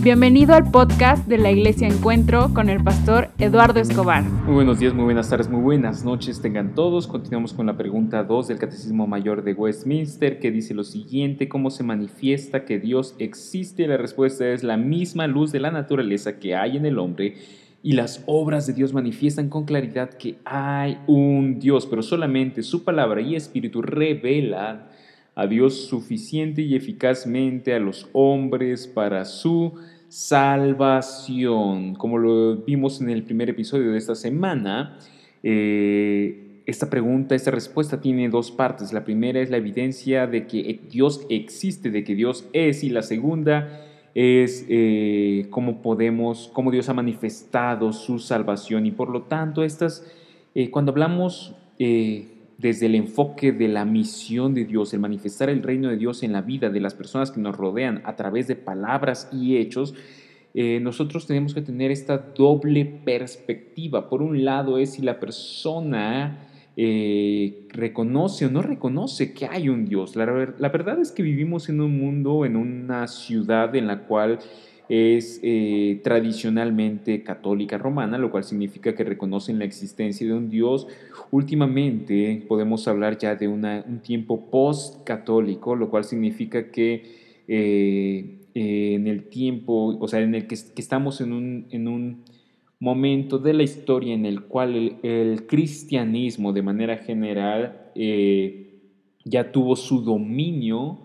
Bienvenido al podcast de la Iglesia Encuentro con el pastor Eduardo Escobar. Muy buenos días, muy buenas tardes, muy buenas noches tengan todos. Continuamos con la pregunta 2 del Catecismo Mayor de Westminster que dice lo siguiente, ¿cómo se manifiesta que Dios existe? La respuesta es la misma luz de la naturaleza que hay en el hombre y las obras de Dios manifiestan con claridad que hay un Dios, pero solamente su palabra y espíritu revelan a Dios suficiente y eficazmente a los hombres para su salvación. Como lo vimos en el primer episodio de esta semana, eh, esta pregunta, esta respuesta tiene dos partes. La primera es la evidencia de que Dios existe, de que Dios es, y la segunda es eh, cómo podemos, cómo Dios ha manifestado su salvación. Y por lo tanto, estas, eh, cuando hablamos desde el enfoque de la misión de Dios, el manifestar el reino de Dios en la vida de las personas que nos rodean a través de palabras y hechos, eh, nosotros tenemos que tener esta doble perspectiva. Por un lado es si la persona eh, reconoce o no reconoce que hay un Dios. La, la verdad es que vivimos en un mundo, en una ciudad en la cual es eh, tradicionalmente católica romana, lo cual significa que reconocen la existencia de un Dios. Últimamente podemos hablar ya de un tiempo post-católico, lo cual significa que eh, en el tiempo, o sea, en el que, estamos en un, en un, momento de la historia en el cual el, cristianismo de manera general eh, ya tuvo su dominio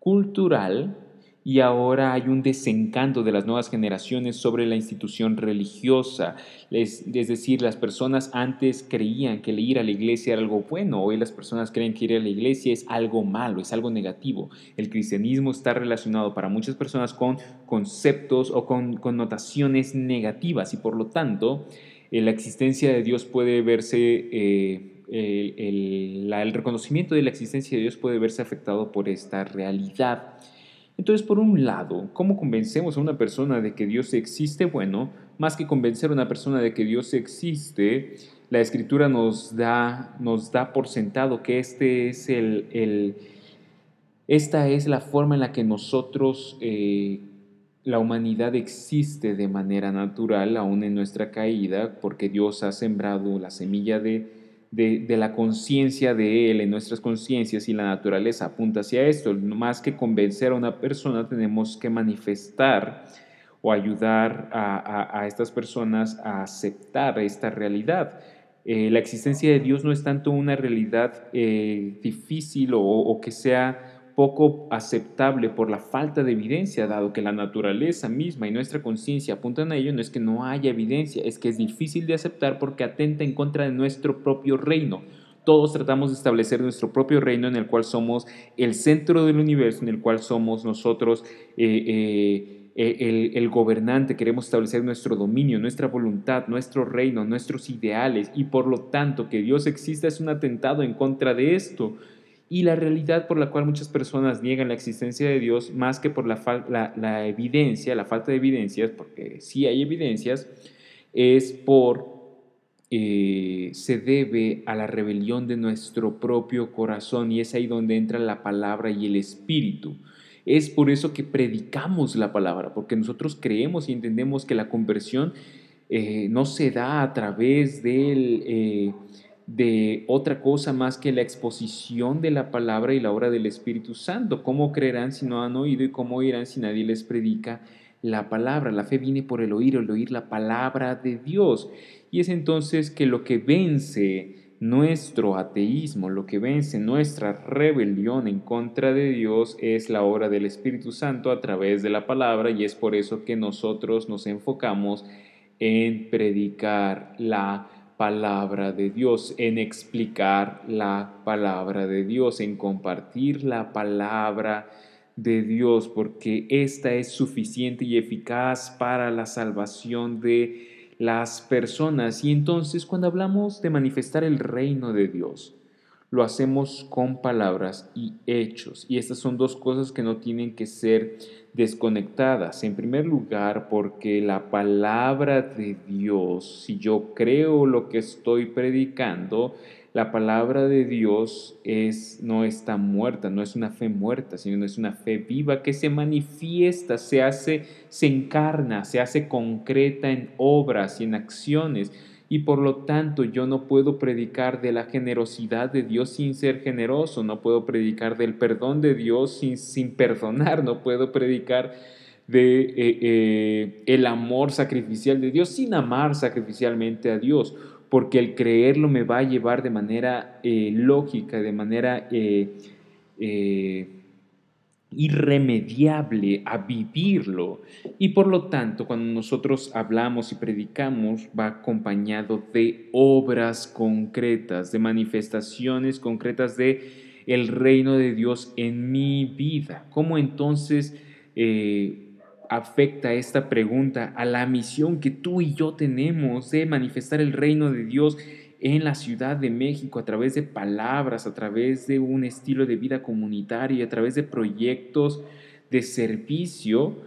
cultural y ahora hay un desencanto de las nuevas generaciones sobre la institución religiosa. Es, decir, las personas antes creían que ir a la iglesia era algo bueno, hoy las personas creen que ir a la iglesia es algo malo, es algo negativo. El cristianismo está relacionado para muchas personas con conceptos o con connotaciones negativas y por lo tanto eh, la existencia de Dios puede verse... Eh, el, el reconocimiento de la existencia de Dios puede verse afectado por esta realidad. Entonces, por un lado, ¿cómo convencemos a una persona de que Dios existe? Bueno, más que convencer a una persona de que Dios existe, la escritura nos da, nos da por sentado que este es el, esta es la forma en la que nosotros, eh, la humanidad existe de manera natural, aún en nuestra caída, porque Dios ha sembrado la semilla de, de, la conciencia de Él en nuestras conciencias y la naturaleza apunta hacia esto. Más que convencer a una persona, tenemos que manifestar o ayudar a, estas personas a aceptar esta realidad. Eh, la existencia de Dios no es tanto una realidad eh, difícil o que sea poco aceptable por la falta de evidencia, dado que la naturaleza misma y nuestra conciencia apuntan a ello, no es que no haya evidencia, es que es difícil de aceptar porque atenta en contra de nuestro propio reino. Todos tratamos de establecer nuestro propio reino en el cual somos el centro del universo, en el cual somos nosotros eh, eh, eh, el, el, gobernante, queremos establecer nuestro dominio, nuestra voluntad, nuestro reino, nuestros ideales. Y por lo tanto que Dios exista es un atentado en contra de esto y la realidad por la cual muchas personas niegan la existencia de Dios más que por la, la, evidencia, la falta de evidencias, porque sí hay evidencias, es por, eh, se debe a la rebelión de nuestro propio corazón y es ahí donde entra la palabra y el espíritu. Es por eso que predicamos la palabra, porque nosotros creemos y entendemos que la conversión eh, no se da a través del... Eh, de otra cosa más que la exposición de la palabra y la obra del Espíritu Santo. ¿Cómo creerán si no han oído y cómo oirán si nadie les predica la palabra? La fe viene por el oír, el oír la palabra de Dios. Y es entonces que lo que vence nuestro ateísmo, lo que vence nuestra rebelión en contra de Dios es la obra del Espíritu Santo a través de la palabra y es por eso que nosotros nos enfocamos en predicar la palabra de Dios, en explicar la palabra de Dios, en compartir la palabra de Dios, porque esta es suficiente y eficaz para la salvación de las personas. Y entonces cuando hablamos de manifestar el reino de Dios, lo hacemos con palabras y hechos. Y estas son dos cosas que no tienen que ser desconectadas. En primer lugar, porque la palabra de Dios, si yo creo lo que estoy predicando, La palabra de Dios es, no está muerta, no es una fe muerta, sino es una fe viva que se manifiesta, se hace, se encarna, se hace concreta en obras y en acciones. Y por lo tanto yo no puedo predicar de la generosidad de Dios sin ser generoso, no puedo predicar del perdón de Dios sin, sin perdonar, no puedo predicar de eh, eh, el amor sacrificial de Dios sin amar sacrificialmente a Dios porque el creerlo me va a llevar de manera eh, lógica, de manera irremediable a vivirlo. Y por lo tanto, cuando nosotros hablamos y predicamos, va acompañado de obras concretas, de manifestaciones concretas de el reino de Dios en mi vida. ¿Cómo entonces afecta esta pregunta a la misión que tú y yo tenemos de manifestar el reino de Dios en la Ciudad de México a través de palabras, a través de un estilo de vida comunitario, a través de proyectos de servicio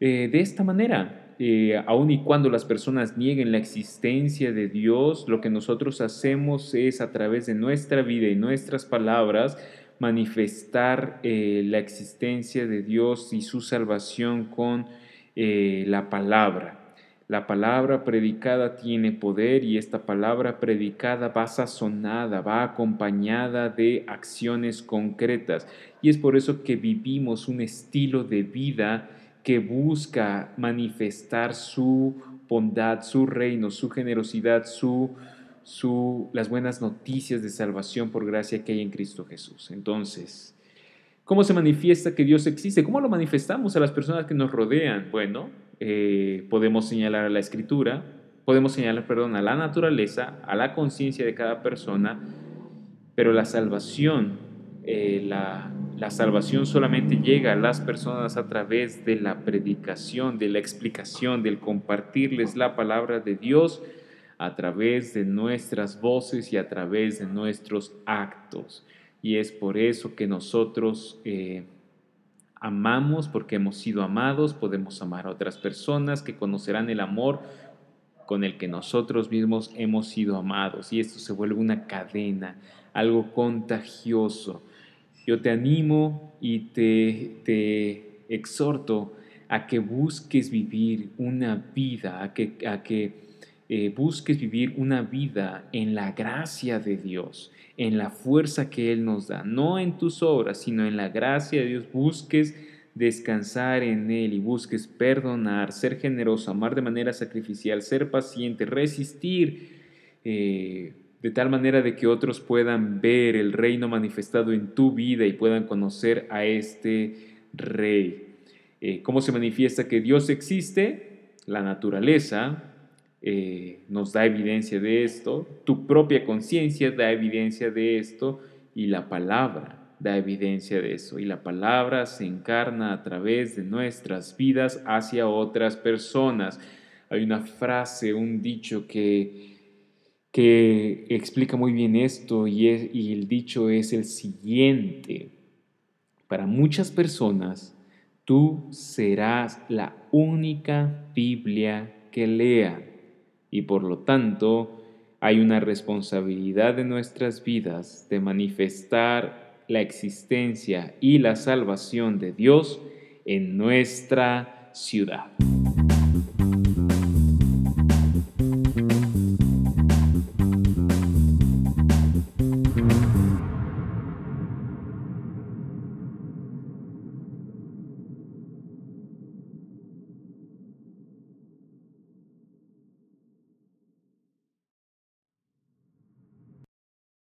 eh, de esta manera. Eh, aun y cuando las personas nieguen la existencia de Dios, lo que nosotros hacemos es a través de nuestra vida y nuestras palabras manifestar eh, la existencia de Dios y su salvación con la palabra. La palabra predicada tiene poder y esta palabra predicada va sazonada, va acompañada de acciones concretas. Y es por eso que vivimos un estilo de vida que busca manifestar su bondad, su reino, su generosidad, su las buenas noticias de salvación por gracia que hay en Cristo Jesús. Entonces, ¿cómo se manifiesta que Dios existe? ¿Cómo lo manifestamos a las personas que nos rodean? Bueno, eh, podemos señalar a la escritura, podemos señalar, perdón, a la naturaleza, a la conciencia de cada persona, pero la salvación, eh, la, la salvación solamente llega a las personas a través de la predicación, de la explicación, del compartirles la palabra de Dios a través de nuestras voces y a través de nuestros actos. Y es por eso que nosotros eh, amamos, porque hemos sido amados, podemos amar a otras personas que conocerán el amor con el que nosotros mismos hemos sido amados. Y esto se vuelve una cadena, algo contagioso. Yo te animo y te, te exhorto a que busques vivir una vida, a que, a que eh, busques vivir una vida en la gracia de Dios, en la fuerza que Él nos da, no en tus obras, sino en la gracia de Dios, busques descansar en Él y busques perdonar, ser generoso, amar de manera sacrificial, ser paciente, resistir, eh, de tal manera de que otros puedan ver el reino manifestado en tu vida y puedan conocer a este Rey. Eh, ¿Cómo se manifiesta que Dios existe? La naturaleza, eh, nos da evidencia de esto, tu propia conciencia da evidencia de esto y la palabra da evidencia de eso. Y la palabra se encarna a través de nuestras vidas hacia otras personas. Hay una frase, un dicho que, que explica muy bien esto y, y el dicho es el siguiente. Para muchas personas, tú serás la única Biblia que lean y por lo tanto hay una responsabilidad de nuestras vidas de manifestar la existencia y la salvación de Dios en nuestra ciudad.